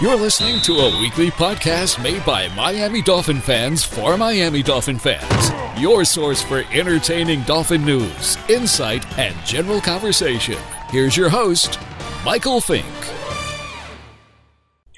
You're listening to a weekly podcast made by Miami Dolphin fans for Miami Dolphin fans. Your source for entertaining Dolphin news, insight, and general conversation. Here's your host, Michael Fink.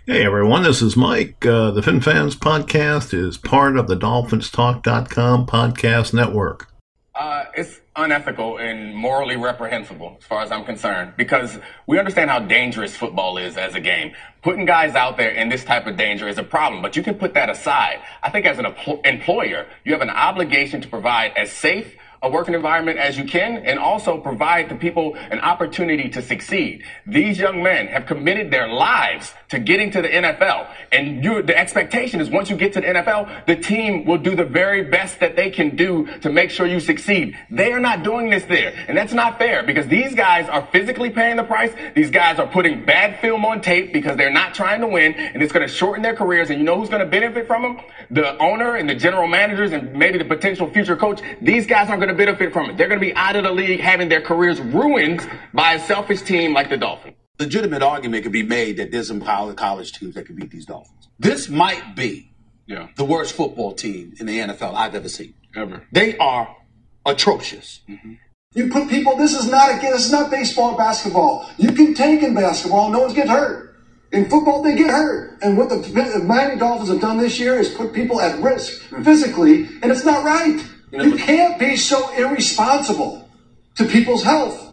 Hey everyone, this is Mike. Uh, the Fin Fans podcast is part of the DolphinsTalk.com podcast network. Uh, it's unethical and morally reprehensible as far as I'm concerned because we understand how dangerous football is as a game. Putting guys out there in this type of danger is a problem, but you can put that aside. I think as an employer, you have an obligation to provide as safe a working environment as you can and also provide the people an opportunity to succeed. These young men have committed their lives to getting to the NFL. And you, the expectation is once you get to the NFL, the team will do the very best that they can do to make sure you succeed. They are not doing this there. And that's not fair because these guys are physically paying the price. These guys are putting bad film on tape because they're not trying to win and it's going to shorten their careers. And you know who's going to benefit from them? The owner and the general managers and maybe the potential future coach. These guys aren't going to benefit from it. They're going to be out of the league having their careers ruined by a selfish team like the Dolphins. Legitimate argument could be made that there's some college teams that could beat these Dolphins. This might be yeah. the worst football team in the NFL I've ever seen. Ever. They are atrocious. Mm-hmm. You put people. This is not a. This is not baseball, basketball. You can tank in basketball. No one's get hurt. In football, they get hurt. And what the Miami Dolphins have done this year is put people at risk physically, and it's not right. You, can't be so irresponsible to people's health.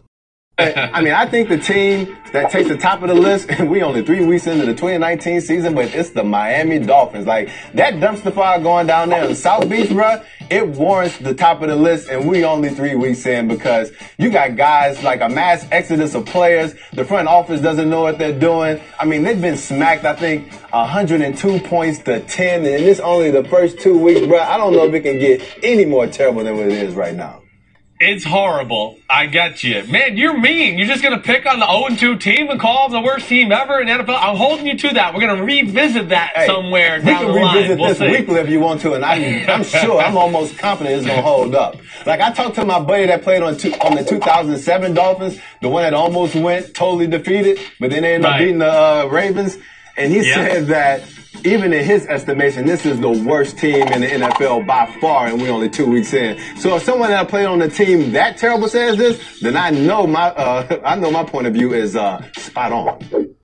I mean, I think the team that takes the top of the list, and we only three weeks into the 2019 season, but it's the Miami Dolphins. Like that dumpster fire going down there in South Beach, bro, it warrants the top of the list, and we only three weeks in because you got guys like a mass exodus of players. The front office doesn't know what they're doing. I mean, they've been smacked, I think, 102 points to 10, and it's only the first two weeks, bro. I don't know if it can get any more terrible than what it is right now. It's horrible. I get you. Man, you're mean. You're just going to pick on the 0 2 team and call them the worst team ever in NFL. I'm holding you to that. We're going to revisit that hey, somewhere we down can the revisit We'll this see. weekly if you want to, and I, am sure, I'm almost confident it's going to hold up. Like, I talked to my buddy that played on, two, on the 2007 Dolphins, the one that almost went totally defeated, but then they ended right. up beating the uh, Ravens. And he said that even in his estimation, this is the worst team in the NFL by far, and we're only two weeks in. So if someone that played on the team that terrible says this, then I know my uh, I know my point of view is uh, spot on.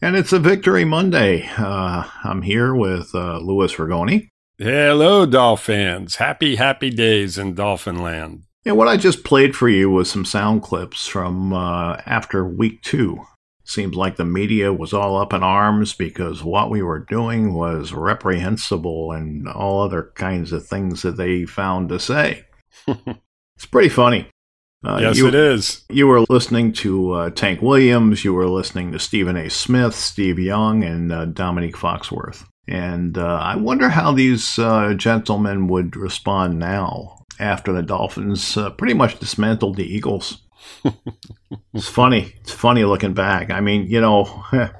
And it's a Victory Monday. Uh, I'm here with uh, Louis Ragoni. Hello, Dolphins. Happy, happy days in Dolphin Land. And what I just played for you was some sound clips from uh, after week two Seems like the media was all up in arms because what we were doing was reprehensible and all other kinds of things that they found to say. it's pretty funny. Uh, yes, you, it is. You were listening to uh, Tank Williams, you were listening to Stephen A. Smith, Steve Young, and uh, Dominique Foxworth. And uh, I wonder how these uh, gentlemen would respond now after the Dolphins uh, pretty much dismantled the Eagles it's funny. It's funny looking back. I mean, you know,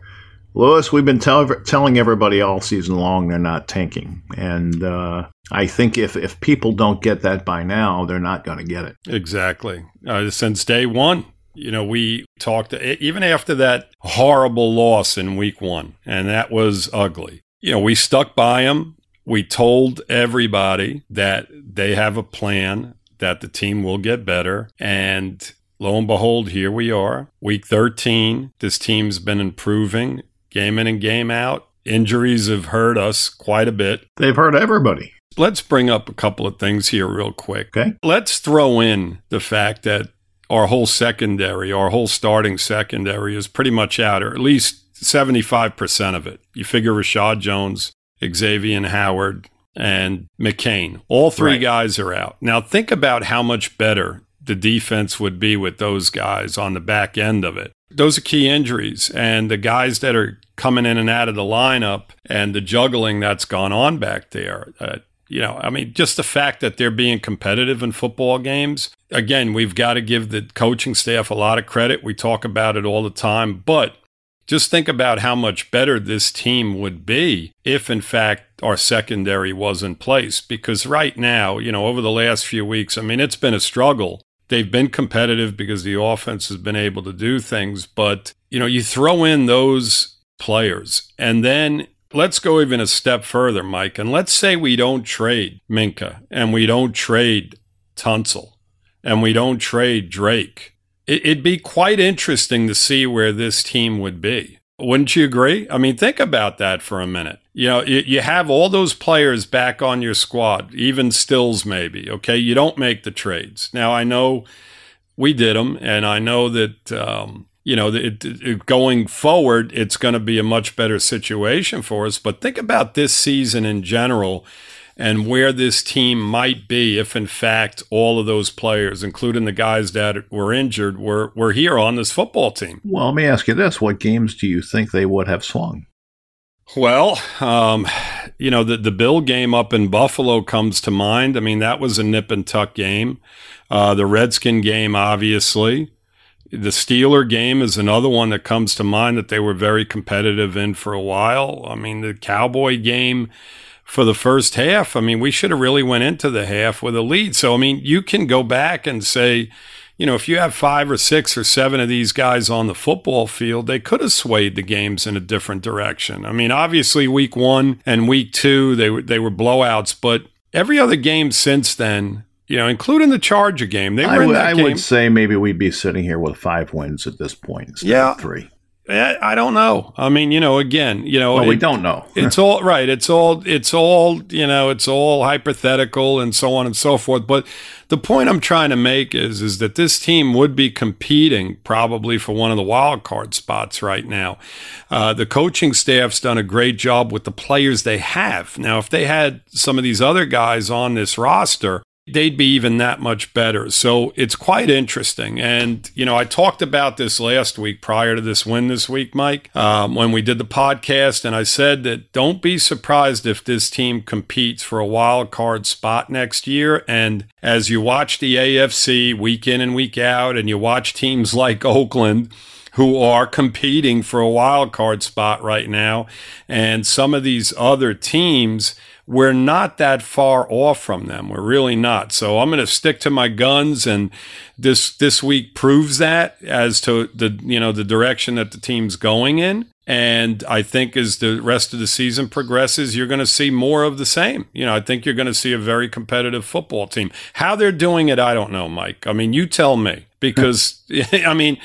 Louis, we've been tell- telling everybody all season long they're not tanking. And uh, I think if, if people don't get that by now, they're not going to get it. Exactly. Uh, since day one, you know, we talked, even after that horrible loss in week one, and that was ugly. You know, we stuck by them. We told everybody that they have a plan, that the team will get better. And lo and behold, here we are, week 13. This team's been improving game in and game out. Injuries have hurt us quite a bit. They've hurt everybody. Let's bring up a couple of things here, real quick. Okay. Let's throw in the fact that our whole secondary, our whole starting secondary is pretty much out, or at least 75% of it. You figure Reshad Jones, Xavier Howard, and McCain. All three right. guys are out. Now, think about how much better the defense would be with those guys on the back end of it. Those are key injuries. And the guys that are coming in and out of the lineup and the juggling that's gone on back there. Uh, you know, I mean, just the fact that they're being competitive in football games. Again, we've got to give the coaching staff a lot of credit. We talk about it all the time, but just think about how much better this team would be if, in fact, our secondary was in place. Because right now, you know, over the last few weeks, I mean, it's been a struggle they've been competitive because the offense has been able to do things. But, you know, you throw in those players. And then let's go even a step further, Mike, and let's say we don't trade Minkah and we don't trade Tunsil and we don't trade Drake. It'd be quite interesting to see where this team would be. Wouldn't you agree? I mean, think about that for a minute. You know, you have all those players back on your squad, even Stills, maybe. Okay. You don't make the trades. Now, I know we did them, and I know that, um, you know, it, it, going forward, it's going to be a much better situation for us. But think about this season in general and where this team might be if, in fact, all of those players, including the guys that were injured, were, were here on this football team. Well, let me ask you this what games do you think they would have swung? Well, um, you know, the, the Bill game up in Buffalo comes to mind. I mean, that was a nip and tuck game. Uh, the Redskin game, obviously. The Steeler game is another one that comes to mind that they were very competitive in for a while. I mean, the Cowboy game for the first half, I mean, we should have really went into the half with a lead. So, I mean, you can go back and say, you know, if you have five or six or seven of these guys on the football field, they could have swayed the games in a different direction. I mean, obviously, week one and week two, they were, they were blowouts, but every other game since then, you know, including the Charger game, they were I, would, I would say maybe we'd be sitting here with five wins at this point yeah, three. I don't know. I mean, you know, again, you know, well, we don't know. it's all right. It's all, it's all, you know, it's all hypothetical and so on and so forth. But the point I'm trying to make is, is that this team would be competing probably for one of the wild card spots right now. Uh, the coaching staff's done a great job with the players they have. Now, if they had some of these other guys on this roster, they'd be even that much better. So it's quite interesting. And, you know, I talked about this last week prior to this win this week, Mike, um, when we did the podcast. And I said that don't be surprised if this team competes for a wild card spot next year. And as you watch the AFC week in and week out, and you watch teams like Oakland, who are competing for a wild card spot right now, and some of these other teams, we're not that far off from them. We're really not. So I'm going to stick to my guns, and this this week proves that as to the you know the direction that the team's going in. And I think as the rest of the season progresses, you're going to see more of the same. You know, I think you're going to see a very competitive football team. How they're doing it, I don't know, Mike. I mean, you tell me because I mean.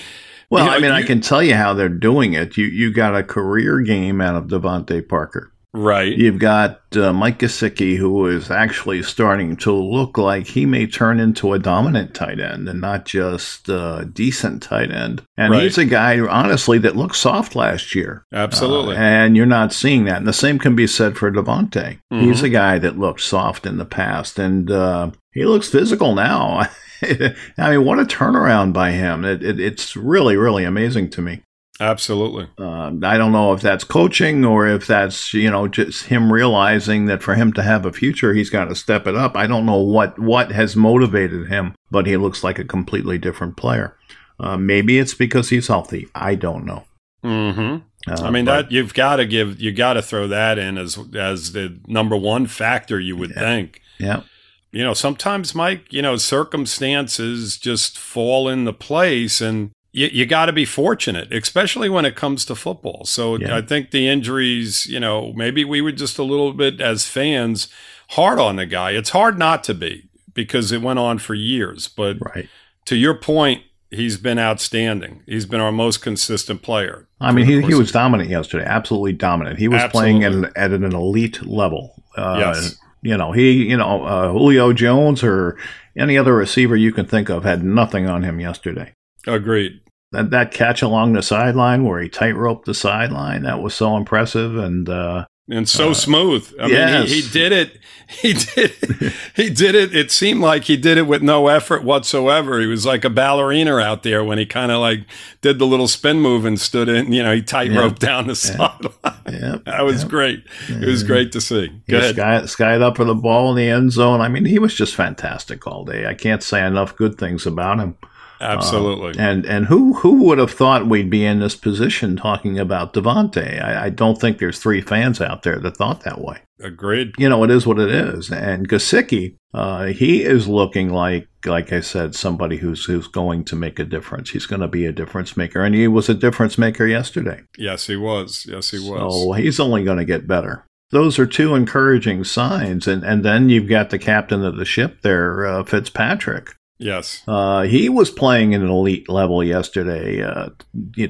Well, you know, I mean, you, I can tell you how they're doing it. You you got a career game out of DeVante Parker. Right. You've got uh, Mike Gesicki, who is actually starting to look like he may turn into a dominant tight end and not just a decent tight end. And right. he's a guy, honestly, that looked soft last year. Absolutely. Uh, and you're not seeing that. And the same can be said for DeVante. Mm-hmm. He's a guy that looked soft in the past, and uh, he looks physical now. I mean, what a turnaround by him. It, it, it's really, really amazing to me. Absolutely. Uh, I don't know if that's coaching or if that's you know just him realizing that for him to have a future, he's got to step it up. I don't know what what has motivated him, but he looks like a completely different player. Uh, maybe it's because he's healthy. I don't know. Mm-hmm. Uh, I mean but, that you've got to give you got to throw that in as as the number one factor. You would yeah, think. Yeah. You know, sometimes, Mike, you know, circumstances just fall into place and you, you got to be fortunate, especially when it comes to football. So yeah. I think the injuries, you know, maybe we were just a little bit as fans hard on the guy. It's hard not to be because it went on for years. But right. to your point, he's been outstanding. He's been our most consistent player. I mean, he, he was dominant yesterday, absolutely dominant. He was absolutely. playing at, at, an elite level. Uh, yes. You know, he, you know, uh, Julio Jones or any other receiver you can think of had nothing on him yesterday. Agreed. That that catch along the sideline where he tightrope the sideline that was so impressive and uh, and so uh, smooth. I yes. mean, he, he, did it. He did. he did it. It seemed like he did it with no effort whatsoever. He was like a ballerina out there when he kind of like did the little spin move and stood in. You know, he tightrope yep. down the sideline. Yep. that was yep. great. It was great to see. Go he sky, skied up for the ball in the end zone. I mean, he was just fantastic all day. I can't say enough good things about him. Absolutely. Uh, and and who who would have thought we'd be in this position talking about DeVante? I, I, don't think there's three fans out there that thought that way. Agreed. You know, it is what it is. And Gesicki, uh, he is looking like, like I said, somebody who's who's going to make a difference. He's going to be a difference maker, and he was a difference maker yesterday. Yes, he was. Yes, he was. So he's only going to get better. Those are two encouraging signs, and and then you've got the captain of the ship there, uh, Fitzpatrick. Yes. Uh, he was playing at an elite level yesterday. Uh,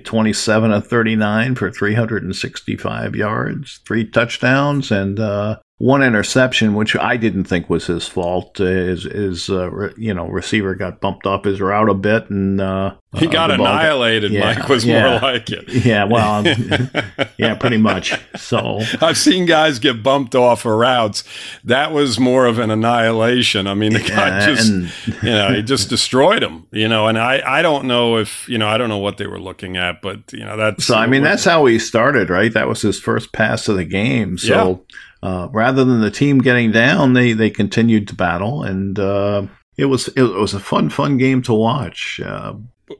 27 of 39 for 365 yards, three touchdowns, and uh, one interception, which I didn't think was his fault. His, his uh, re, you know receiver got bumped off his route a bit, and uh, he got annihilated. yeah, Mike was yeah, more like it. Yeah, well, yeah, pretty much. So I've seen guys get bumped off of routes. That was more of an annihilation. I mean, the guy just, and, you know, he just destroyed him. You know, and I, I don't know if you know, I don't know what they were looking at, but you know, that's so. I mean, that's how he started, right? That was his first pass of the game. So. Yeah uh, rather than the team getting down, they they continued to battle, and uh, it was it was a fun fun game to watch. Uh,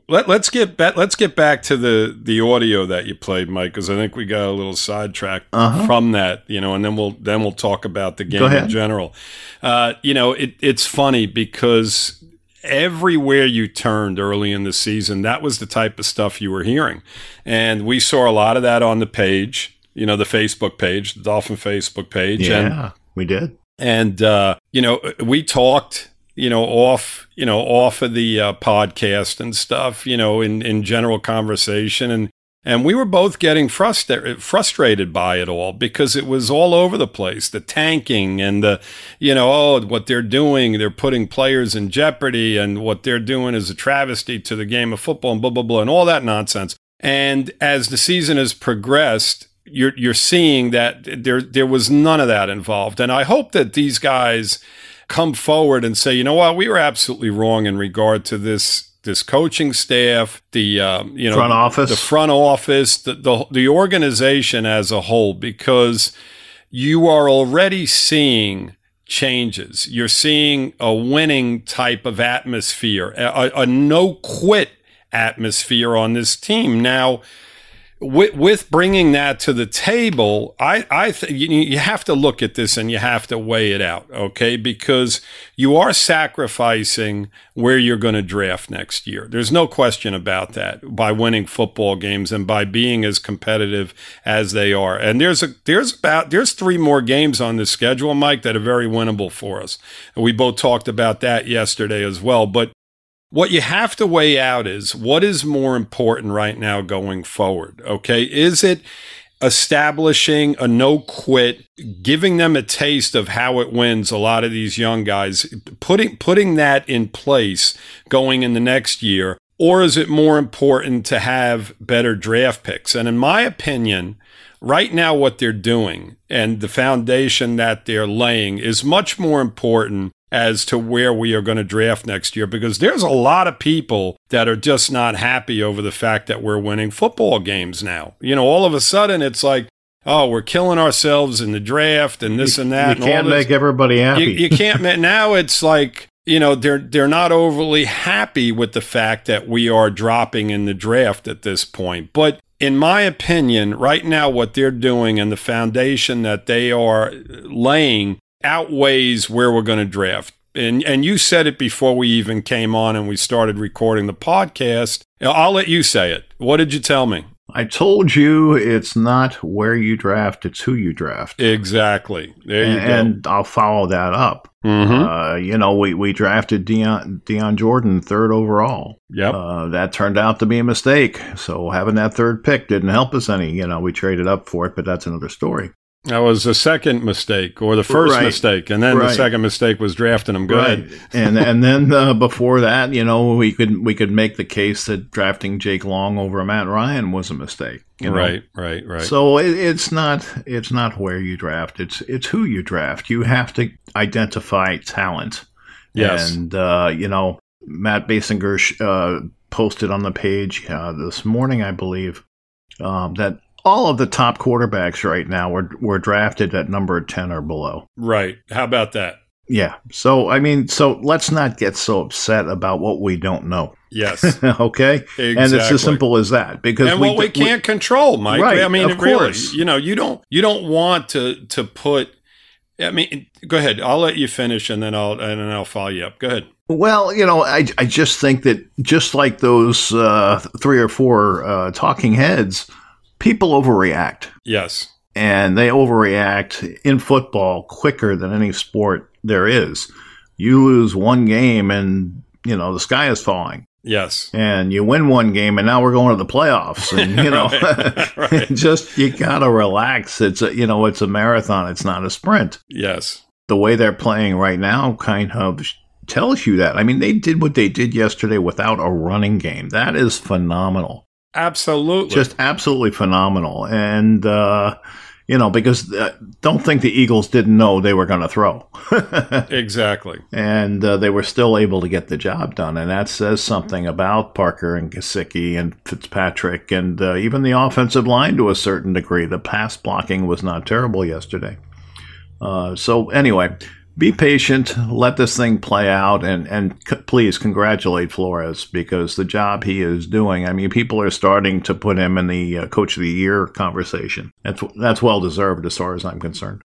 Let, us get back. Let's get back to the the audio that you played, Mike, because I think we got a little sidetracked uh-huh. from that, you know, and then we'll then we'll talk about the game in general. Uh, you know, it, it's funny because everywhere you turned early in the season, that was the type of stuff you were hearing, and we saw a lot of that on the page you know, the Facebook page, the Dolphin Facebook page. Yeah, and, we did. And, uh, you know, we talked, you know, off, you know, off of the uh, podcast and stuff, you know, in, in general conversation. And, and we were both getting frustrated frustrated by it all because it was all over the place. The tanking and the, you know, oh, what they're doing, they're putting players in jeopardy, and what they're doing is a travesty to the game of football, and blah, blah, blah, and all that nonsense. And as the season has progressed, you're you're seeing that there there was none of that involved, and I hope that these guys come forward and say, you know what, we were absolutely wrong in regard to this this coaching staff, the um, you know front office, the front office, the, the the organization as a whole, because you are already seeing changes. You're seeing a winning type of atmosphere, a, a no quit atmosphere on this team. Now with, with bringing that to the table, I, I th- you, you have to look at this and you have to weigh it out, okay? Because you are sacrificing where you're going to draft next year. There's no question about that by winning football games and by being as competitive as they are. And there's a there's about there's three more games on the schedule, Mike, that are very winnable for us. And we both talked about that yesterday as well. But what you have to weigh out is what is more important right now going forward. Okay. Is it establishing a no quit, giving them a taste of how it wins a lot of these young guys, putting, putting that in place going in the next year? Or is it more important to have better draft picks? And in my opinion, right now, what they're doing and the foundation that they're laying is much more important as to where we are going to draft next year because there's a lot of people that are just not happy over the fact that we're winning football games now. You know, all of a sudden it's like, oh, we're killing ourselves in the draft and this you, and that. You can't make everybody happy. You, you can't. now it's like you know they're they're not overly happy with the fact that we are dropping in the draft at this point, but. In my opinion, right now, what they're doing and the foundation that they are laying outweighs where we're going to draft. And and you said it before we even came on and we started recording the podcast. I'll let you say it. What did you tell me? I told you it's not where you draft, it's who you draft. Exactly. There you and, go. And I'll follow that up. Mm-hmm. Uh, you know, we, we drafted Dion, Dion Jordan third overall. Yep. Uh, that turned out to be a mistake. So having that third pick didn't help us any. You know, we traded up for it, but that's another story. That was the second mistake, or the first right. mistake, and then right. the second mistake was drafting him good. Right. and and then uh, before that, you know, we could we could make the case that drafting Jake Long over Matt Ryan was a mistake. You know? Right, right, right. So it, it's not it's not where you draft; it's it's who you draft. You have to identify talent. Yes, and uh, you know, Matt Basinger uh, posted on the page uh, this morning, I believe, um, that all of the top quarterbacks right now were were drafted at number 10 or below. Right. How about that? Yeah. So, I mean, so let's not get so upset about what we don't know. Yes. okay. Exactly. And it's as simple as that because and what we, can't control, Mike. Right, I mean, of really, course. you know, you don't you don't want to to put. I mean, go ahead. I'll let you finish, and then I'll and then I'll follow you up. Go ahead. Well, you know, I, I just think that just like those uh, three or four uh, talking heads, people overreact. Yes. And they overreact in football quicker than any sport there is. You lose one game and, you know, the sky is falling. Yes. And you win one game and now we're going to the playoffs. And, you know, Right, just, you got to relax. It's a, you know, it's a marathon. It's not a sprint. Yes. The way they're playing right now kind of tells you that. I mean, they did what they did yesterday without a running game. That is phenomenal. Absolutely. Just absolutely phenomenal. And, uh, you know, because uh, don't think the Eagles didn't know they were going to throw. exactly. and uh, they were still able to get the job done. And that says something about Parker and Gesicki and Fitzpatrick and uh, even the offensive line to a certain degree. The pass blocking was not terrible yesterday. Uh, so, anyway, be patient, let this thing play out, and, and c- please congratulate Flores because the job he is doing. I mean, people are starting to put him in the uh, Coach of the Year conversation. That's that's well deserved as far as I'm concerned.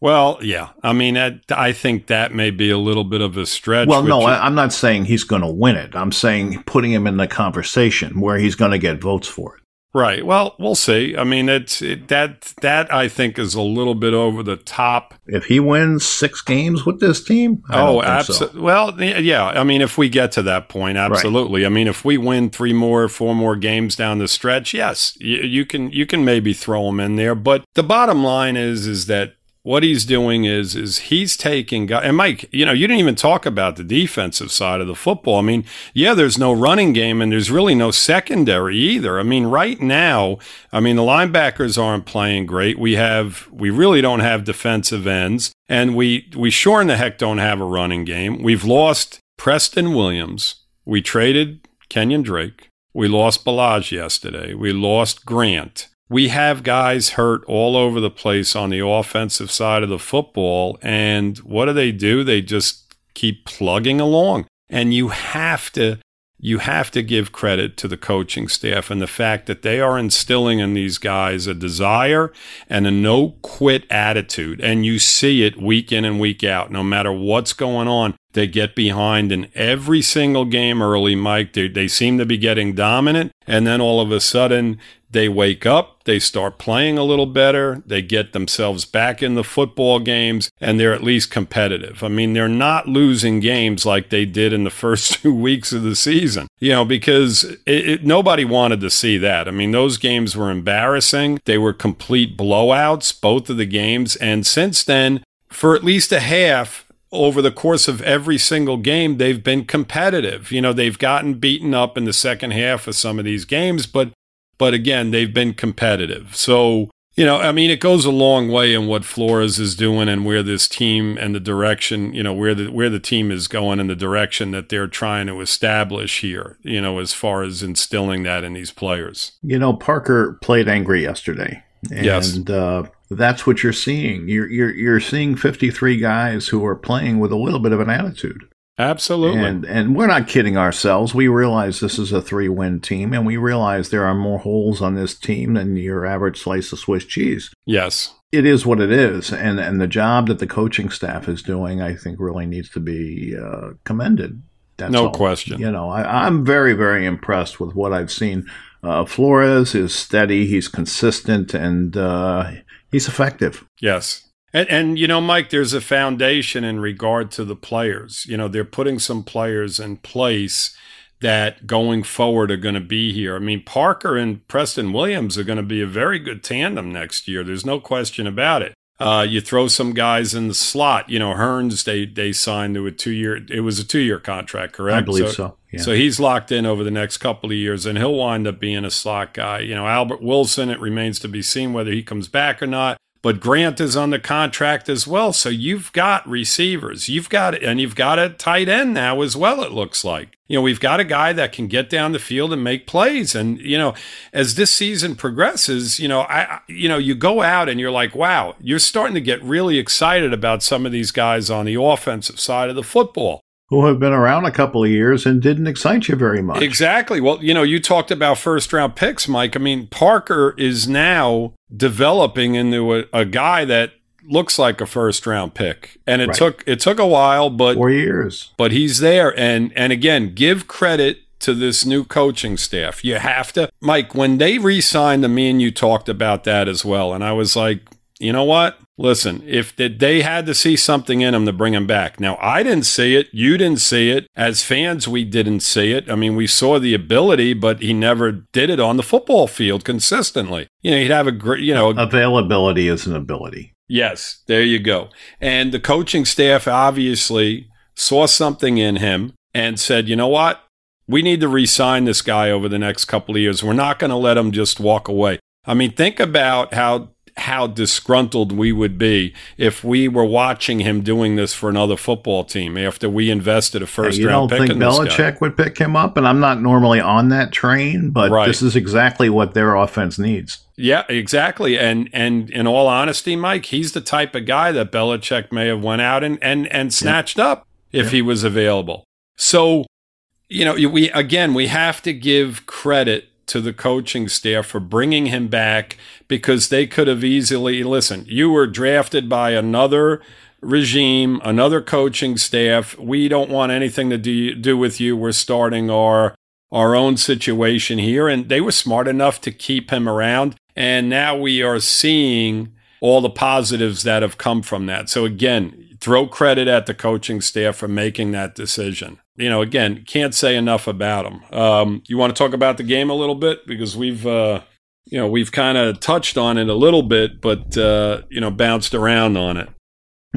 Well, yeah. I mean, that, I think that may be a little bit of a stretch. Well, no, I, I'm not saying he's going to win it. I'm saying putting him in the conversation where he's going to get votes for it. Right. Well, we'll see. I mean, it's it, that that I think is a little bit over the top. If he wins six games with this team, I oh, don't so. absolutely. Well, yeah. I mean, if we get to that point, absolutely. I mean, if we win three more, four more games down the stretch, yes, you, you can you can maybe throw him in there. But the bottom line is is that what he's doing is is he's taking guy and Mike, you know, you didn't even talk about the defensive side of the football. I mean, yeah, there's no running game and there's really no secondary either. I mean, right now, I mean, the linebackers aren't playing great. We have we really don't have defensive ends and we we sure in the heck don't have a running game. We've lost Preston Williams. We traded Kenyan Drake. We lost Ballage yesterday. We lost Grant we have guys hurt all over the place on the offensive side of the football. And what do they do? They just keep plugging along. And you have to. You have to give credit to the coaching staff and the fact that they are instilling in these guys a desire and a no quit attitude. And you see it week in and week out. No matter what's going on, they get behind in every single game early, Mike. They, they seem to be getting dominant. And then all of a sudden, they wake up, they start playing a little better, they get themselves back in the football games, and they're at least competitive. I mean, they're not losing games like they did in the first two weeks of the season, you know, because it, it, nobody wanted to see that. I mean, those games were embarrassing. They were complete blowouts, both of the games. And since then, for at least a half, over the course of every single game, they've been competitive. You know, they've gotten beaten up in the second half of some of these games, but but again, they've been competitive. So, you know, I mean, it goes a long way in what Flores is doing and where this team and the direction, you know, where the where the team is going and the direction that they're trying to establish here, you know, as far as instilling that in these players. You know, Parker played angry yesterday. And Yes. uh, that's what you're seeing. You're, you're you're seeing 53 guys who are playing with a little bit of an attitude. Absolutely. And and we're not kidding ourselves. We realize this is a three win team, and we realize there are more holes on this team than your average slice of Swiss cheese. yes. It is what it is, and and the job that the coaching staff is doing, I think, really needs to be uh, commended. That's No all. question. You know, I, I'm very very impressed with what I've seen. Uh, Flores is steady. He's consistent, and uh, he's effective. Yes. And, and, you know, Mike, there's a foundation in regard to the players. You know, they're putting some players in place that going forward are going to be here. I mean, Parker and Preston Williams are going to be a very good tandem next year. There's no question about it. Uh, you throw some guys in the slot. You know, Hurns they they signed to a two year. It was a two year contract, correct? I believe so. Yeah. So he's locked in over the next couple of years, and he'll wind up being a slot guy. You know, Albert Wilson. It remains to be seen whether he comes back or not. But Grant is on the contract as well. So you've got receivers, you've got, and you've got a tight end now as well, it looks like. You know, we've got a guy that can get down the field and make plays. And, you know, as this season progresses, you know, I, you know, you go out and you're like, wow, you're starting to get really excited about some of these guys on the offensive side of the football who have been around a couple of years and didn't excite you very much. Exactly. Well, you know, you talked about first round picks, Mike. I mean, Parker is now developing into a, a guy that looks like a first round pick. And it right. took it took a while, but four years. But he's there. And and again, give credit to this new coaching staff. You have to Mike, when they re-signed to me and you talked about that as well. And I was like, you know what? Listen, if they had to see something in him to bring him back. Now, I didn't see it. You didn't see it. As fans, we didn't see it. I mean, we saw the ability, but he never did it on the football field consistently. You know, he'd have a great, you know. Availability is an ability. Yes, there you go. And the coaching staff obviously saw something in him and said, you know what? We need to re sign this guy over the next couple of years. We're not going to let him just walk away. I mean, think about how how disgruntled we would be if we were watching him doing this for another football team after we invested a first round pick. You don't think Belichick would pick him up? And I'm not normally on that train, but right. this is exactly what their offense needs. Yeah, exactly. And and in all honesty, Mike, he's the type of guy that Belichick may have went out and and and snatched up if he was available. So, you know, we again we have to give credit to the coaching staff for bringing him back because they could have easily listen you were drafted by another regime another coaching staff. We don't want anything to do, do with you. We're starting our our own situation here. And they were smart enough to keep him around. And now we are seeing all the positives that have come from that. So again throw credit at the coaching staff for making that decision you know, again, can't say enough about them. Um, you want to talk about the game a little bit because we've, uh, you know, we've kind of touched on it a little bit, but uh, you know, bounced around on it.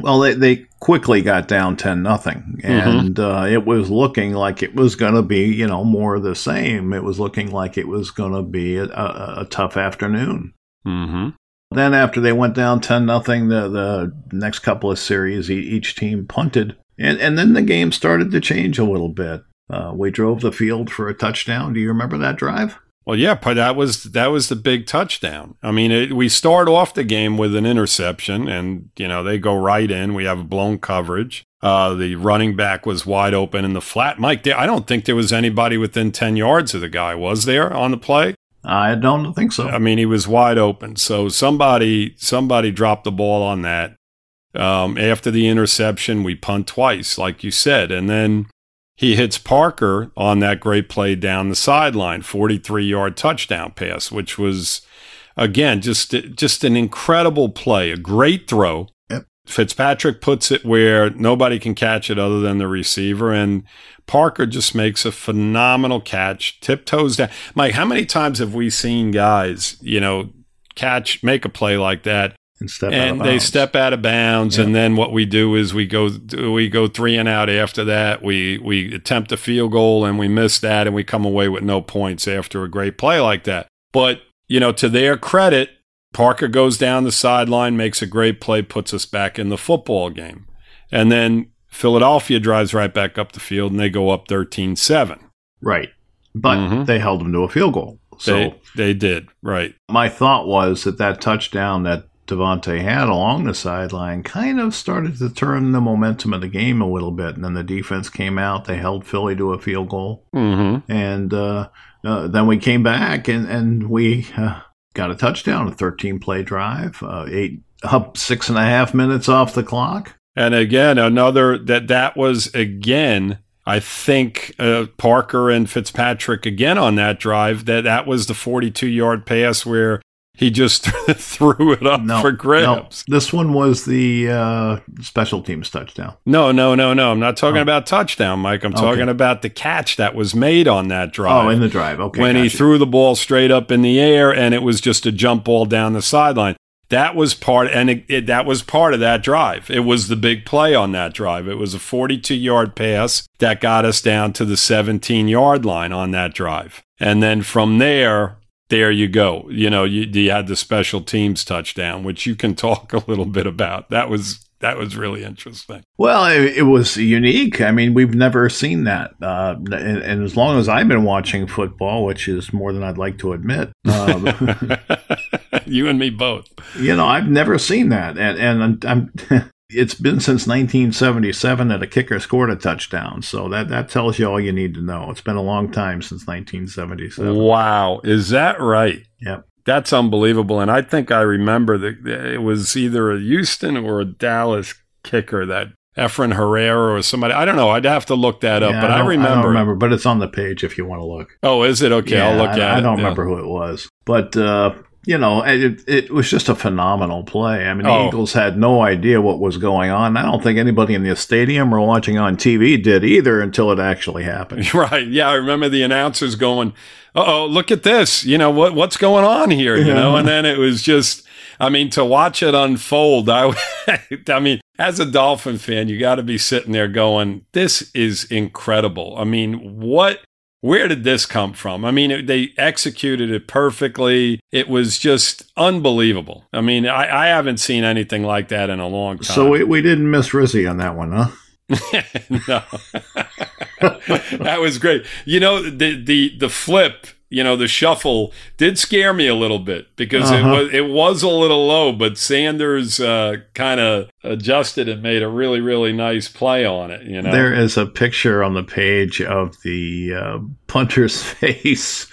Well, they, they quickly got down ten nothing, mm-hmm. and mm-hmm. uh, it was looking like it was going to be, you know, more of the same. It was looking like it was going to be a, a, a, tough afternoon. Mm-hmm. Then after they went down ten nothing, the the next couple of series, each team punted and, and then the game started to change a little bit. Uh, we drove the field for a touchdown. Do you remember that drive? Well, yeah, but that was that was the big touchdown. I mean, it, we start off the game with an interception, and you know they go right in. We have blown coverage. Uh, the running back was wide open in the flat. Mike, I don't think there was anybody within ten yards of the guy. Was there on the play? I don't think so. I mean, he was wide open. So somebody somebody dropped the ball on that. Um, after the interception, we punt twice, like you said. And then he hits Parker on that great play down the sideline, 43 yard touchdown pass, which was, again, just, just an incredible play, a great throw. Yep. Fitzpatrick puts it where nobody can catch it other than the receiver. And Parker just makes a phenomenal catch, tiptoes down. Mike, how many times have we seen guys, you know, catch, make a play like that? And step and they step out of bounds yeah. and then what we do is we go we go three and out after that. We we attempt a field goal and we miss that and we come away with no points after a great play like that. But you know to their credit Parker goes down the sideline makes a great play puts us back in the football game. And then Philadelphia drives right back up the field and they go up 13-7 right. But mm-hmm. they held them to a field goal. So they, they did. Right. my thought was that that touchdown that DeVante had along the sideline kind of started to turn the momentum of the game a little bit. And then the defense came out. They held Philly to a field goal. Mm-hmm. And uh, uh, then we came back and, and we uh, got a touchdown, a 13 play drive, uh, eight up six and a half minutes off the clock. And again, another that that was again. I think uh, Parker and Fitzpatrick again on that drive. That that was the 42 yard pass where he just threw it up no, for grabs. No. This one was the uh, special teams touchdown. No, no, no, no. I'm not talking oh. about touchdown, Mike. I'm okay. talking about the catch that was made on that drive. Oh, in the drive. Okay. When he threw the ball straight up in the air and it was just a jump ball down the sideline. That was part, and it, it, that was part of that drive. It was the big play on that drive. It was a 42 yard pass that got us down to the 17 yard line on that drive. And then from there, there you go. You know, you, you had the special teams touchdown, which you can talk a little bit about. That was that was really interesting. Well, it, it, was unique. I mean, we've never seen that, uh, and, and, as long as I've been watching football, which is more than I'd like to admit, um, you and me both. You know, I've never seen that, and and I'm. It's been since 1977 that a kicker scored a touchdown. So that, that tells you all you need to know. It's been a long time since 1977. Wow. Is that right? Yep. That's unbelievable. And I think I remember that it was either a Houston or a Dallas kicker that Efren Herrera or somebody. I don't know. I'd have to look that up, yeah, but I, I, remember. I don't remember, but it's on the page if you want to look. Oh, is it? Okay, yeah, I'll look I, at I it. I don't remember who it was. But uh, you know, it, it was just a phenomenal play. I mean, the oh. Eagles had no idea what was going on. I don't think anybody in the stadium or watching on TV did either until it actually happened. Right. Yeah. I remember the announcers going, oh, look at this. You know, what, what's going on here? You yeah. know, and then it was just, I mean, to watch it unfold, I, I mean, as a Dolphin fan, you got to be sitting there going, this is incredible. I mean, what where did this come from? I mean, it, they executed it perfectly. It was just unbelievable. I mean, I, I, haven't seen anything like that in a long time. So we, we didn't miss Rizzy on that one, huh? no, that was great. You know, the the the flip you know, the shuffle did scare me a little bit because uh-huh. it was it was a little low, but Sanders uh, kind of adjusted and made a really really nice play on it. You know, there is a picture on the page of the uh, punter's face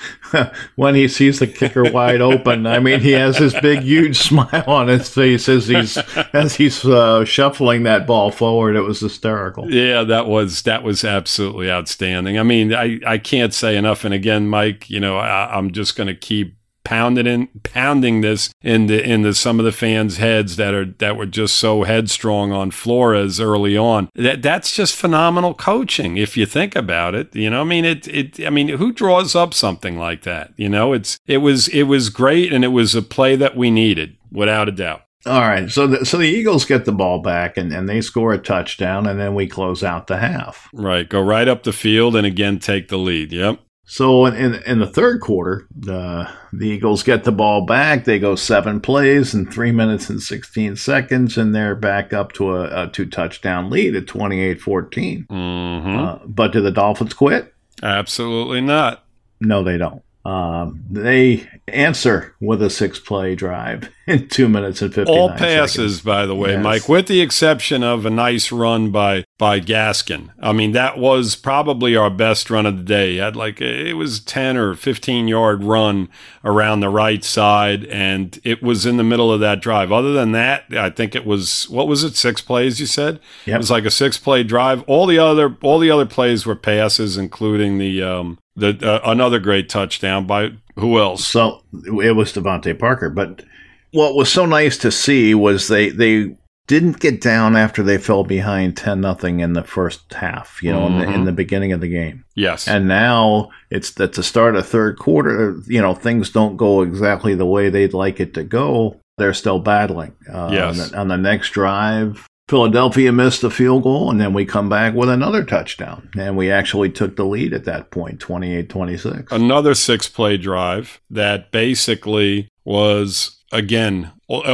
when he sees the kicker wide open. I mean, he has this big huge smile on his face as he's as he's uh, shuffling that ball forward. It was hysterical. Yeah, that was that was absolutely outstanding. I mean, I I can't say enough. And again, Mike, you know I, am just going to keep pounding in, pounding this into into some of the fans' heads that are that were just so headstrong on Flores early on. That that's just phenomenal coaching if you think about it. You know, I mean, it it. I mean, who draws up something like that? You know, it's it was it was great and it was a play that we needed without a doubt. All right, so the, so the Eagles get the ball back and, and they score a touchdown, and then we close out the half. Right, go right up the field and again take the lead. Yep. So in, in the third quarter, uh, the Eagles get the ball back. They go seven plays in three minutes and 16 seconds, and they're back up to a, a two touchdown lead at 28 14. Mm-hmm. Uh, but do the Dolphins quit? Absolutely not. No, they don't. Um, they answer with a six play drive in two minutes and 59 All passes, seconds. by the way, yes. Mike, with the exception of a nice run by, by Gaskin. I mean, that was probably our best run of the day. Had like, it was 10 or 15 yard run around the right side, and it was in the middle of that drive. Other than that, I think it was, what was it, six plays, you said? Yep. It was like a six play drive. All the other, all the other plays were passes, including the, um, the, uh, another great touchdown by who else? So it was DeVante Parker. But what was so nice to see was they they didn't get down after they fell behind 10 nothing in the first half, you know, mm-hmm. in, the, in, the, mm-hmm. beginning of the game. Yes. And now it's at the start of third quarter, you know, things don't go exactly the way they'd like it to go. They're still battling. Uh, yes. On the, on the next drive, Philadelphia missed a field goal, and then we come back with another touchdown. And we actually took the lead at that point, 28 26. Another six play drive that basically was, again,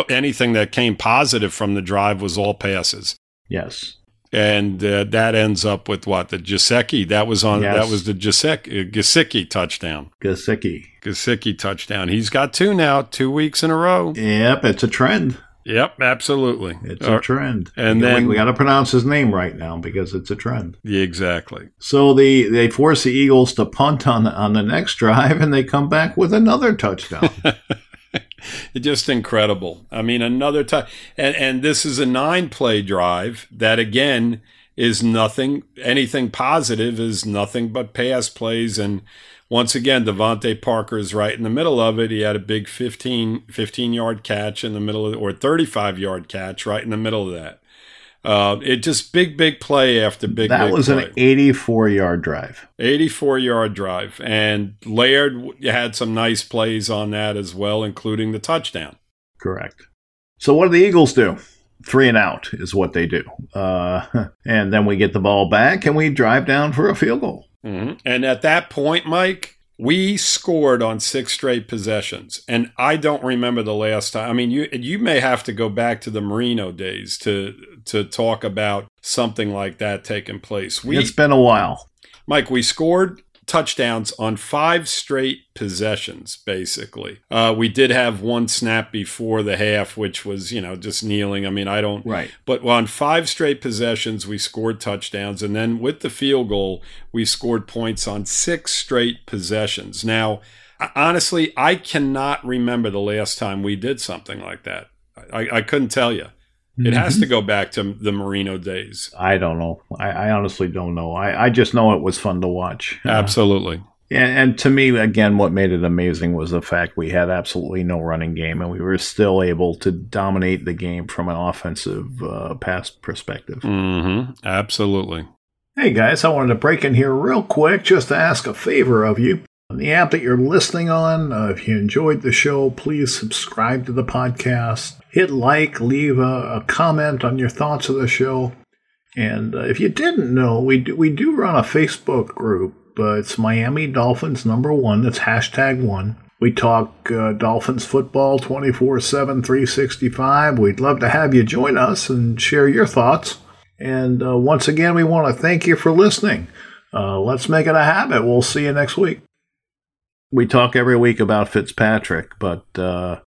anything that came positive from the drive was all passes. Yes. And uh, that ends up with what the Gesicki. That was on. Yes. That was the Gesicki, Gesicki touchdown. Gesicki. Gesicki touchdown. He's got two now, two weeks in a row. Yep, it's a trend. Yep, absolutely. It's uh, a trend. And we, then we, we got to pronounce his name right now because it's a trend. Exactly. So the they force the Eagles to punt on on the next drive, and they come back with another touchdown. just incredible. I mean, another time, and and this is a nine play drive that again is nothing. Anything positive is nothing but pass plays and once again, DeVante Parker is right in the middle of it. He had a big 15, 15 yard catch in the middle of, or 35 yard catch right in the middle of that. Uh, it just big, big play after big. That big was play. an 84 yard drive. 84 yard drive. And Laird had some nice plays on that as well, including the touchdown. Correct. So, what do the Eagles do? Three and out is what they do. Uh, and then we get the ball back and we drive down for a field goal. Mm-hmm. And at that point, Mike, We scored on six straight possessions, and I don't remember the last time. I mean, you you may have to go back to the Marino days to to talk about something like that taking place. We, it's been a while, Mike. We scored touchdowns on five straight possessions, basically. Uh, we did have one snap before the half, which was, you know, just kneeling. I mean, I don't. Right. But on five straight possessions, we scored touchdowns. And then with the field goal, we scored points on six straight possessions. Now, honestly, I cannot remember the last time we did something like that. I, I couldn't tell you. It has to mm-hmm. go back to the Marino days. I don't know. I, I honestly don't know. I, I, just know it was fun to watch. Absolutely. Uh, and, and, to me, again, what made it amazing was the fact we had absolutely no running game, and we were still able to dominate the game from an offensive uh, pass perspective. Mm-hmm. Absolutely. Hey guys, I wanted to break in here real quick just to ask a favor of you. On the app that you're listening on, uh, if you enjoyed the show, please subscribe to the podcast hit like, leave a, a comment on your thoughts of the show. And uh, if you didn't know, we do, we do run a Facebook group. Uh, it's Miami Dolphins number one. That's hashtag one. We talk uh, Dolphins football 24 7, 365. We'd love to have you join us and share your thoughts. And uh, once again, we want to thank you for listening. Uh, let's make it a habit. We'll see you next week. We talk every week about Fitzpatrick, but uh,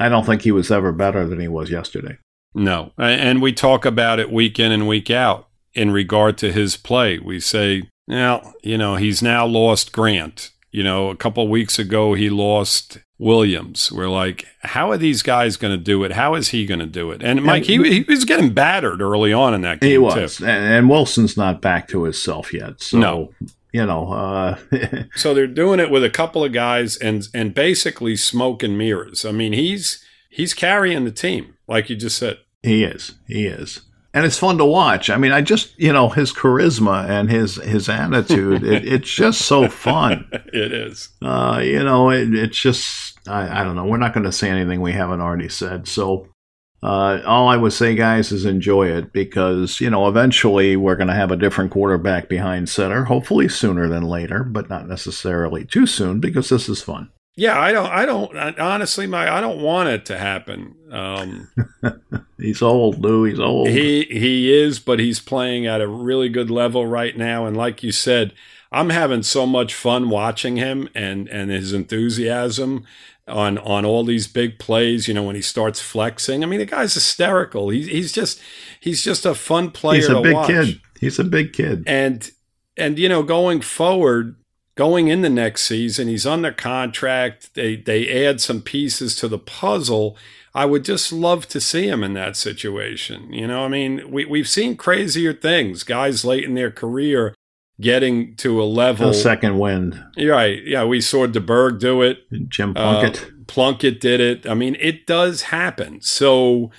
I don't think he was ever better than he was yesterday. No. And we talk about it week in and week out in regard to his play. We say, well, you know, he's now lost Grant. You know, a couple weeks ago, he lost Williams. We're like, how are these guys going to do it? How is he going to do it? And Mike, he, he was getting battered early on in that game. He was. Too. And Wilson's not back to himself yet. So. No you know. Uh, so they're doing it with a couple of guys and and basically smoke and mirrors. I mean, he's he's carrying the team, like you just said. He is. He is. And it's fun to watch. I mean, I just, you know, his charisma and his his attitude, it, it's just so fun. it is. Uh, you know, it, it's just, I, I don't know. We're not going to say anything we haven't already said. So uh, all I would say, guys, is enjoy it because, you know, eventually we're going to have a different quarterback behind center, hopefully sooner than later, but not necessarily too soon because this is fun. Yeah, I don't, I don't, honestly, my, I don't want it to happen. Um, he's old, Lou. He's old. He, he is, but he's playing at a really good level right now. And like you said, I'm having so much fun watching him and, and his enthusiasm on on all these big plays. You know, when he starts flexing, I mean, the guy's hysterical. He's he's just he's just a fun player. He's a big watch. kid. He's a big kid. And and you know, going forward, going in the next season, he's under contract. They they add some pieces to the puzzle. I would just love to see him in that situation. You know, I mean, we we've seen crazier things. Guys late in their career getting to a level. A second wind. Right. Yeah. We saw DeBerg do it. Jim Plunkett. Uh, Plunkett did it. I mean, it does happen. So,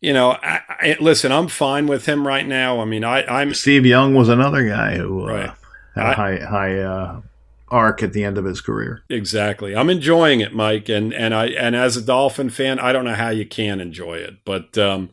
you know, I, I, listen, I'm fine with him right now. I mean, I, am Steve Young was another guy who uh, right. uh, had I, a high, high uh, arc at the end of his career. Exactly. I'm enjoying it, Mike. And, and I, and as a Dolphin fan, I don't know how you can enjoy it, but, um,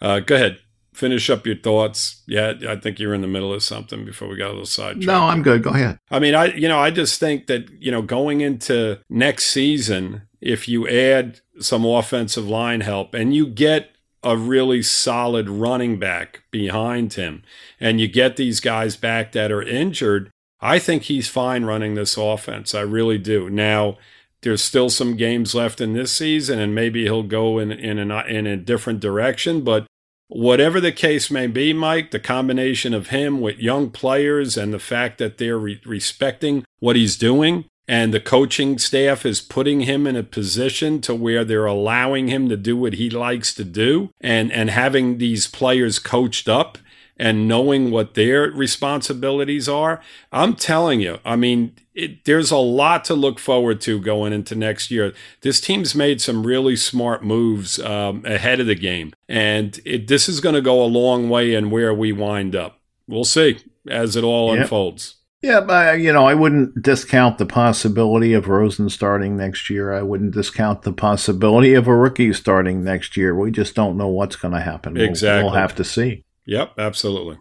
uh, go ahead finish up your thoughts. Yeah, I think you're in the middle of something before we got a little sidetracked. No, I'm good. Go ahead. I mean, I you know, I just think that, you know, going into next season, if you add some offensive line help and you get a really solid running back behind him and you get these guys back that are injured, I think he's fine running this offense. I really do. Now, there's still some games left in this season, and maybe he'll go in in a, in a different direction. But Whatever the case may be, Mike, the combination of him with young players and the fact that they're re- respecting what he's doing and the coaching staff is putting him in a position to where they're allowing him to do what he likes to do and, and having these players coached up and knowing what their responsibilities are. I'm telling you, I mean, it, there's a lot to look forward to going into next year. This team's made some really smart moves um, ahead of the game, and it, this is going to go a long way in where we wind up. We'll see as it all yep. unfolds. Yeah, but you know, I wouldn't discount the possibility of Rosen starting next year. I wouldn't discount the possibility of a rookie starting next year. We just don't know what's going to happen. Exactly, we'll, we'll have to see. Yep, absolutely.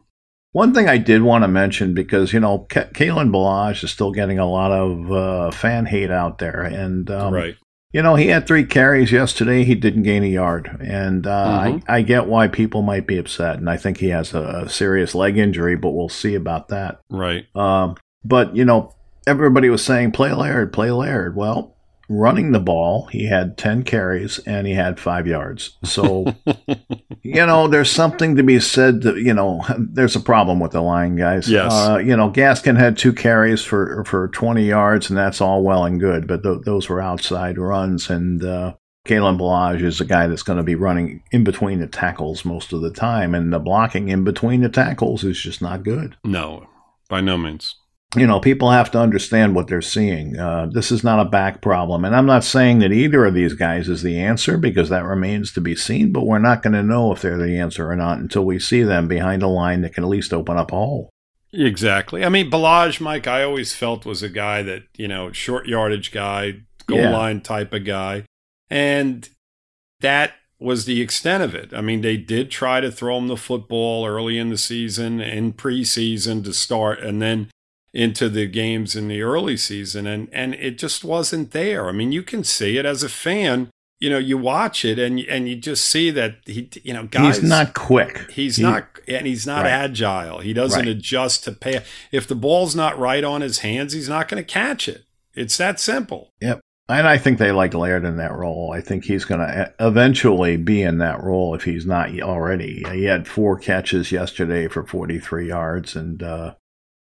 One thing I did want to mention because you know K- Kalen Ballage is still getting a lot of uh, fan hate out there, and um, right. You know, he had three carries yesterday. He didn't gain a yard, and uh, mm-hmm. I, I, get why people might be upset. And I think he has a, a serious leg injury, but we'll see about that. Right. Um, but you know, everybody was saying play Laird, play Laird. Well, running the ball, he had 10 carries and he had five yards. So, you know, there's something to be said that, you know, there's a problem with the line, guys. Yes. Uh, you know, Gaskin had two carries for, for 20 yards and that's all well and good, but th- those were outside runs. And, uh, Kalen Ballage is a guy that's going to be running in between the tackles most of the time, and the blocking in between the tackles is just not good. No, by no means you know, people have to understand what they're seeing. Uh, this is not a back problem. And I'm not saying that either of these guys is the answer because that remains to be seen, but we're not going to know if they're the answer or not until we see them behind a line that can at least open up a hole. Exactly. I mean, Ballage, Mike, I always felt was a guy that, you know, short yardage guy, goal yeah. line type of guy. And that was the extent of it. I mean, they did try to throw him the football early in the season, in preseason to start, and then into the games in the early season and and it just wasn't there. I mean, you can see it as a fan. You know, you watch it and and you just see that he, you know, guys. He's not quick. He's he, not, and he's not right. agile. He doesn't right. adjust to pay. If the ball's not right on his hands, he's not going to catch it. It's that simple. Yep. And I think they like Laird in that role. I think he's going to eventually be in that role if he's not already. He had four catches yesterday for 43 yards, and uh,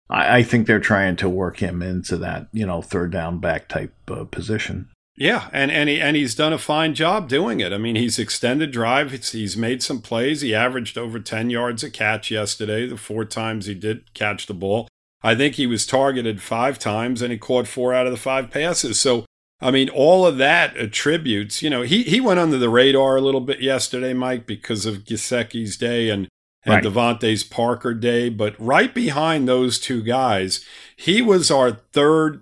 I, I think they're trying to work him into that, you know, third down back type uh, position. Yeah, and and he and he's done a fine job doing it. I mean, he's extended drive. he's made some plays. He averaged over ten yards a catch yesterday. The four times he did catch the ball, I think he was targeted five times, and he caught four out of the five passes. So, I mean, all of that attributes. You know, he he went under the radar a little bit yesterday, Mike, because of Gesicki's day and and right. DeVante's Parker Day. But right behind those two guys, he was our third,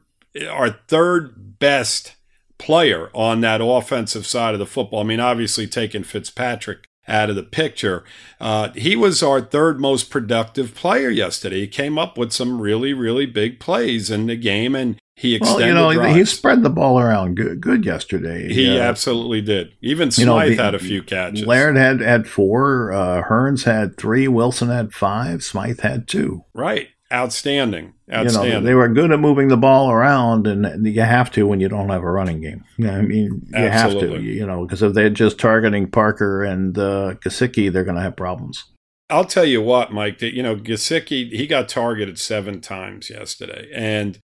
our third best player on that offensive side of the football. I mean, obviously taking Fitzpatrick out of the picture. Uh, he was our third most productive player yesterday. He came up with some really, really big plays in the game, and he extended. Well, you know, drives. he spread the ball around good, good yesterday. He uh, absolutely did. Even Smythe you know, the, had a few catches. Laird had had four. Uh, Hurns had three. Wilson had five. Smythe had two. Right. Outstanding. Outstanding. You know, they were good at moving the ball around, and you have to when you don't have a running game. I mean, you Absolutely. have to. You know, because if they're just targeting Parker and uh, Gesicki, they're going to have problems. I'll tell you what, Mike. That you know, Gesicki he got targeted seven times yesterday, and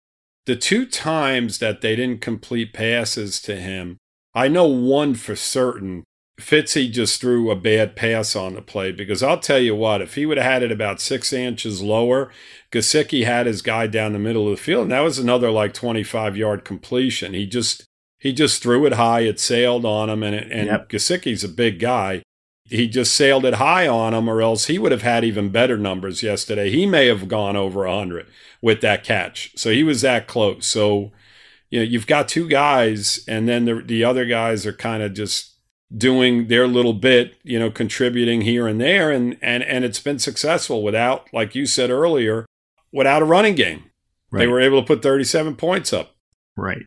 the two times that they didn't complete passes to him, I know one for certain. Fitzy just threw a bad pass on the play because I'll tell you what, if he would have had it about six inches lower, Gesicki had his guy down the middle of the field, and that was another like 25 yard completion. He just he just threw it high, it sailed on him, and it, and yep. Gesicki's a big guy. He just sailed it high on him, or else he would have had even better numbers yesterday. He may have gone over 100 with that catch. So he was that close. So, you know, you've got two guys, and then the, the other guys are kind of just doing their little bit, you know, contributing here and there. And, and, and it's been successful without, like you said earlier, without a running game. Right. They were able to put 37 points up. Right.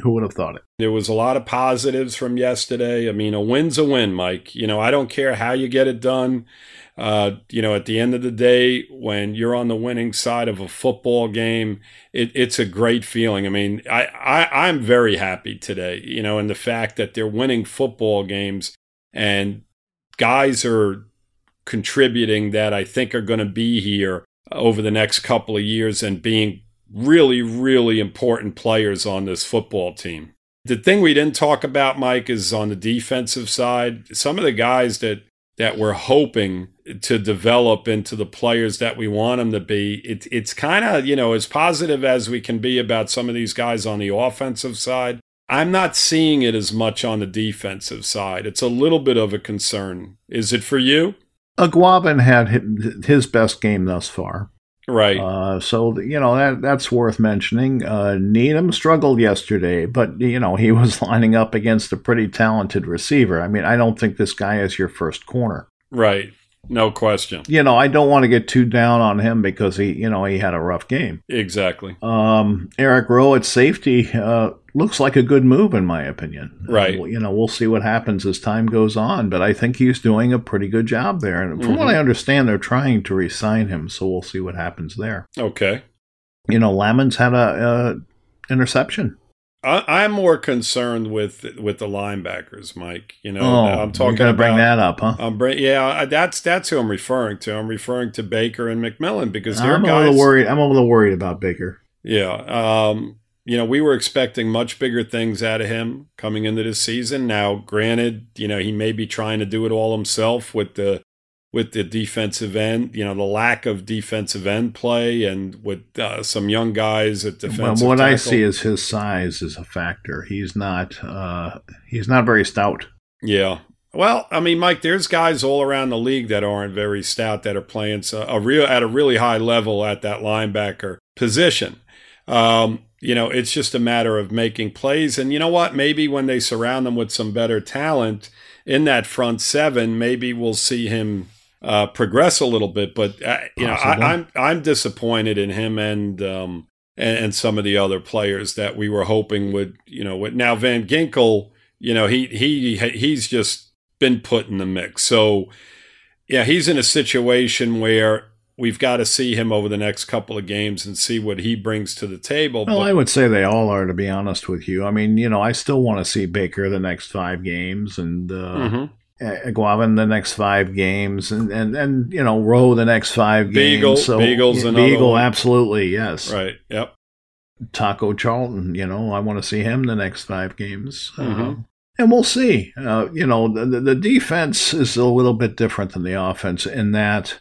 Who would have thought it? There was a lot of positives from yesterday. I mean, a win's a win, Mike. You know, I don't care how you get it done. Uh, you know, at the end of the day, when you're on the winning side of a football game, it, it's a great feeling. I mean, I, I I'm very happy today. You know, and the fact that they're winning football games and guys are contributing that I think are going to be here over the next couple of years and being really, really important players on this football team. The thing we didn't talk about, Mike, is on the defensive side. Some of the guys that that we're hoping to develop into the players that we want them to be. It, it's kind of, you know, as positive as we can be about some of these guys on the offensive side. I'm not seeing it as much on the defensive side. It's a little bit of a concern. Is it for you? Eguavoen had his best game thus far. Right. Uh, so you know that that's worth mentioning. Uh, Needham struggled yesterday, but you know he was lining up against a pretty talented receiver. I mean, I don't think this guy is your first corner. Right. No question. You know, I don't want to get too down on him because he, you know, he had a rough game. Exactly. Um, Eric Rowe at safety uh, looks like a good move in my opinion. Right. Uh, you know, we'll see what happens as time goes on, but I think he's doing a pretty good job there. And from mm-hmm. what I understand, they're trying to resign him, so we'll see what happens there. Okay. You know, Lammons had a, a interception. I, am more concerned with with the linebackers, Mike. You know, oh, I'm talking about bring that up, huh? I'm bring, yeah, that's that's who I'm referring to. I'm referring to Baker and McMillan because they're I'm guys. A little worried. I'm a little worried about Baker. Yeah, um, you know, we were expecting much bigger things out of him coming into this season. Now, granted, you know, he may be trying to do it all himself with the with the defensive end, you know, the lack of defensive end play and with uh, some young guys at defensive. Well, what tackle. I see is his size is a factor. He's not uh, he's not very stout. Yeah. Well, I mean, Mike, there's guys all around the league that aren't very stout that are playing a real at a really high level at that linebacker position. Um, you know, it's just a matter of making plays. And you know what? Maybe when they surround them with some better talent in that front seven, maybe we'll see him uh, progress a little bit. But uh, you know, I, am I'm, I'm disappointed in him and, um, and and some of the other players that we were hoping would you know. Now Van Ginkel, you know, he he he's just been put in the mix. So yeah, he's in a situation where we've got to see him over the next couple of games and see what he brings to the table. Well, but, I would say they all are, to be honest with you. I mean, you know, I still want to see Baker the next five games and uh, mm-hmm. Eguavoen the next five games, and, and, and you know Rowe the next five Biegel, games. So Biegel's yeah, Biegel, absolutely, yes. Right. Yep. Taco Charlton, you know, I want to see him the next five games. Mm-hmm. Uh, and we'll see. Uh, you know, the, the defense is a little bit different than the offense in that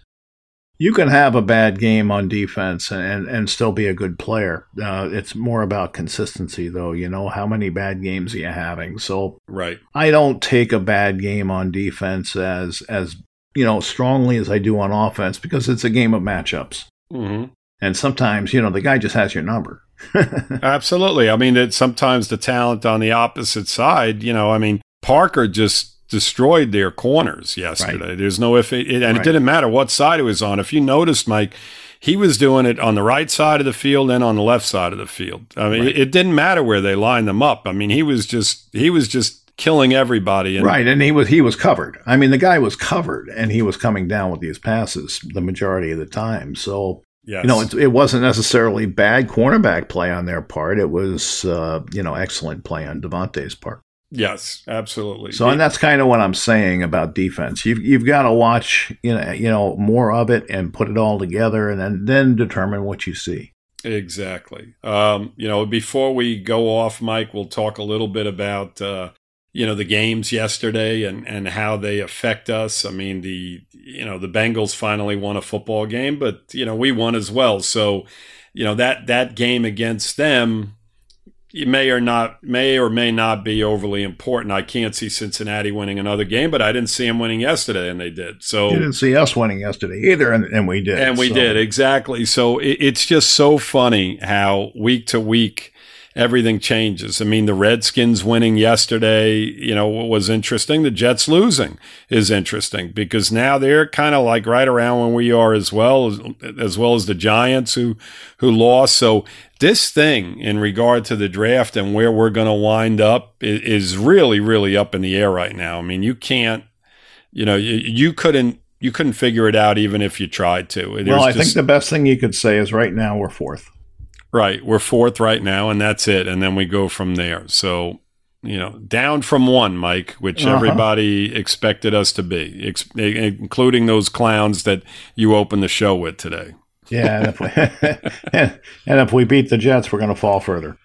you can have a bad game on defense and, and still be a good player. Uh, it's more about consistency, though. You know, how many bad games are you having? So, right. I don't take a bad game on defense as as you know strongly as I do on offense because it's a game of matchups. Mm-hmm. And sometimes, you know, the guy just has your number. Absolutely. I mean, it's sometimes the talent on the opposite side. You know, I mean, Parker just destroyed their corners yesterday. Right. There's no if it, and right. it didn't matter what side it was on. If you noticed, Mike, he was doing it on the right side of the field and on the left side of the field. I mean, right. it, didn't matter where they lined them up. I mean, he was just he was just killing everybody. And, right, and he was he was covered. I mean, the guy was covered, and he was coming down with these passes the majority of the time. So. Yes. You know, it, it, wasn't necessarily bad cornerback play on their part. It was, uh, you know, excellent play on DeVante's part. Yes, absolutely. So, and that's kind of what I'm saying about defense. You've you've got to watch, you know, you know, more of it and put it all together, and then then determine what you see. Exactly. Um, you know, before we go off, Mike, we'll talk a little bit about uh, you know the games yesterday and and how they affect us. I mean, the you know the Bengals finally won a football game, but you know we won as well. So, you know that that game against them it may or not may or may not be overly important. I can't see Cincinnati winning another game, but I didn't see them winning yesterday, and they did. So you didn't see us winning yesterday either, and, and we did, and we so. did exactly. So it, it's just so funny how week to week everything changes. I mean, the Redskins winning yesterday, you know, was interesting. The Jets losing is interesting because now they're kind of like right around when we are as well as, as well as the Giants who who lost. So this thing in regard to the draft and where we're going to wind up is really really up in the air right now. I mean, you can't you know, you, you couldn't you couldn't figure it out even if you tried to. There's well, I just, think the best thing you could say is right now we're fourth. Right. We're fourth right now, and that's it. And then we go from there. So, you know, down from one, Mike, which uh-huh. everybody expected us to be, ex- including those clowns that you opened the show with today. Yeah. And if we, and if we beat the Jets, we're going to fall further.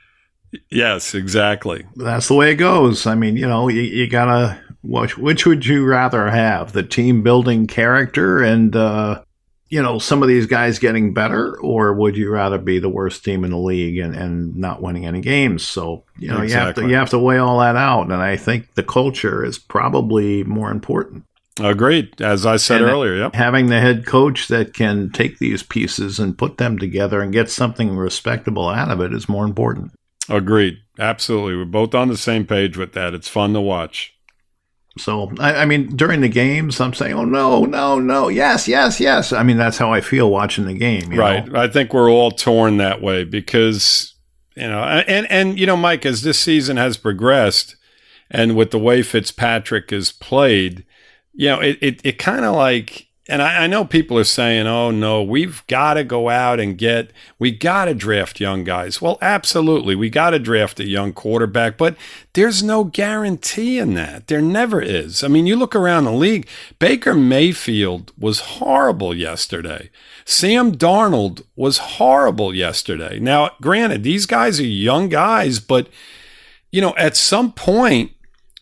Yes, exactly. That's the way it goes. I mean, you know, you, you got to. Which, which would you rather have? The team building character and uh, you know, some of these guys getting better, or would you rather be the worst team in the league and, and not winning any games? So, you know, exactly. you have to you have to weigh all that out. And I think the culture is probably more important. Agreed. As I said and earlier, yep. having the head coach that can take these pieces and put them together and get something respectable out of it is more important. Agreed. Absolutely. We're both on the same page with that. It's fun to watch. So, I, I, mean, during the games, I'm saying, oh, no, no, no, yes, yes, yes. I mean, that's how I feel watching the game. right. Know? I think we're all torn that way because, you know, and, and, you know, Mike, as this season has progressed and with the way Fitzpatrick is played, you know, it, it, it kind of like, and I, I, know people are saying, oh no, we've got to go out and get, we got to draft young guys. Well, absolutely. We got to draft a young quarterback, but there's no guarantee in that. There never is. I mean, you look around the league, Baker Mayfield was horrible yesterday. Sam Darnold was horrible yesterday. Now, granted, these guys are young guys, but, you know, at some point,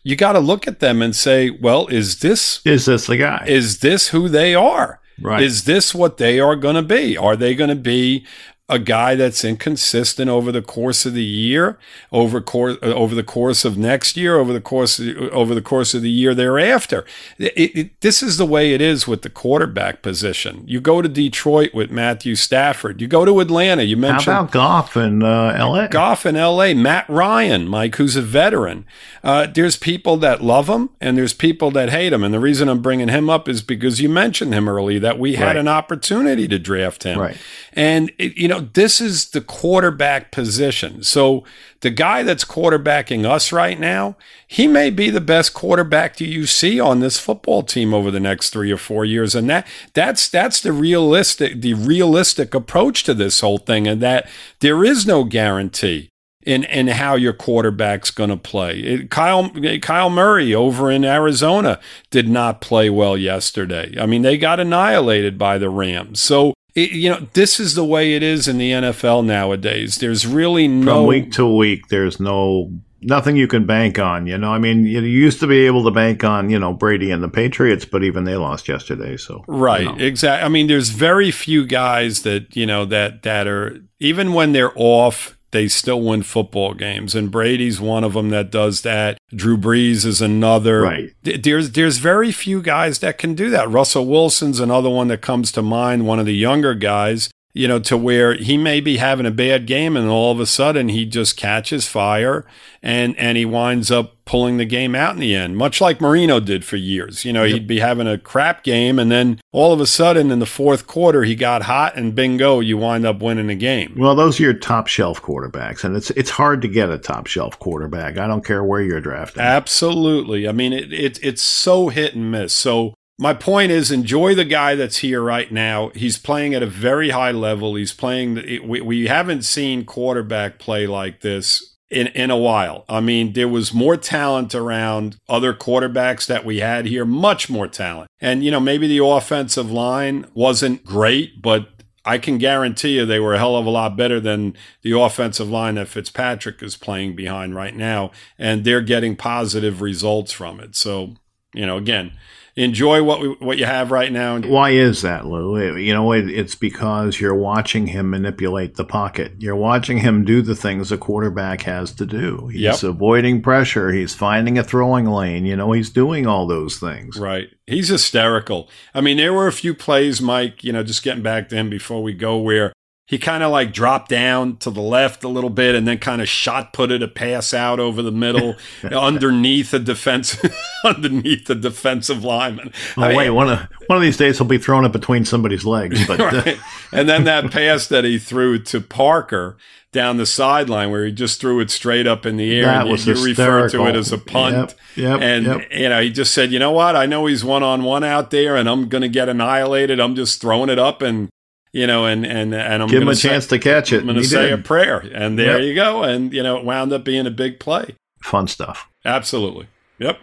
you got to look at them and say, well, is this is this the guy? Is this who they are? Right. Is this what they are going to be? Are they going to be a guy that's inconsistent over the course of the year, over course over the course of next year, over the course over the course of the year thereafter. It, it, this is the way it is with the quarterback position. You go to Detroit with Matthew Stafford. You go to Atlanta. You mentioned how about Goff in uh, L.A. Goff in L.A. Matt Ryan, Mike, who's a veteran. Uh, there's people that love him and there's people that hate him. And the reason I'm bringing him up is because you mentioned him early that we had right. an opportunity to draft him. Right. And it, you know know, this is the quarterback position. So the guy that's quarterbacking us right now, he may be the best quarterback that you see on this football team over the next three or four years. And that that's that's the realistic the realistic approach to this whole thing, and that there is no guarantee in in how your quarterback's going to play. It, Kyle Kyle Murray over in Arizona did not play well yesterday. I mean, they got annihilated by the Rams. So it, you know, this is the way it is in the NFL nowadays. There's really no from week to week. There's no nothing you can bank on. You know, I mean, you used to be able to bank on you know Brady and the Patriots, but even they lost yesterday. So right, you know. exactly. I mean, there's very few guys that you know that that are even when they're off they still win football games. And Brady's one of them that does that. Drew Brees is another. Right. There's there's very few guys that can do that. Russell Wilson's another one that comes to mind, one of the younger guys you know, to where he may be having a bad game and all of a sudden he just catches fire and and he winds up pulling the game out in the end, much like Marino did for years. You know, yep. he'd be having a crap game and then all of a sudden in the fourth quarter he got hot and bingo, you wind up winning the game. Well, those are your top shelf quarterbacks, and it's it's hard to get a top shelf quarterback. I don't care where you're drafting. Absolutely. I mean, it, it it's so hit and miss. So my point is enjoy the guy that's here right now. He's playing at a very high level. He's playing. We, haven't seen quarterback play like this in in a while. I mean, there was more talent around other quarterbacks that we had here, much more talent. And you know, maybe the offensive line wasn't great, but I can guarantee you they were a hell of a lot better than the offensive line that Fitzpatrick is playing behind right now, and they're getting positive results from it. So, you know, again, enjoy what we, what you have right now. Why is that, Lou? You know, it, it's because you're watching him manipulate the pocket. You're watching him do the things a quarterback has to do. He's yep. avoiding pressure. He's finding a throwing lane. You know, he's doing all those things. Right. He's hysterical. I mean, there were a few plays, Mike. You know, just getting back to him before we go, where he kind of like dropped down to the left a little bit and then kind of shot putted a pass out over the middle underneath a defense underneath the defensive lineman. Oh I mean, wait, one of one of these days he'll be throwing it between somebody's legs. But uh, right. and then that pass that he threw to Parker down the sideline where he just threw it straight up in the air that and was you, you referred to it as a punt. Yep, yep, and yep. you know, he just said, "You know what? I know he's one on one out there and I'm going to get annihilated. I'm just throwing it up and you know, and and and I'm give him a say, chance to catch it. I'm going to say did. a prayer, and there yep. you go. And you know, it wound up being a big play. Fun stuff. Absolutely. Yep.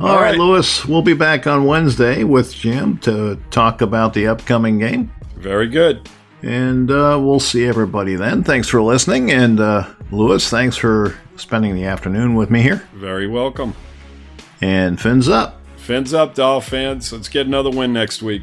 All, All right, right, Lewis. We'll be back on Wednesday with Jim to talk about the upcoming game. Very good. And uh, we'll see everybody then. Thanks for listening. And uh, Lewis, thanks for spending the afternoon with me here. Very welcome. And fins up. Fins up, Doll fans. Let's get another win next week.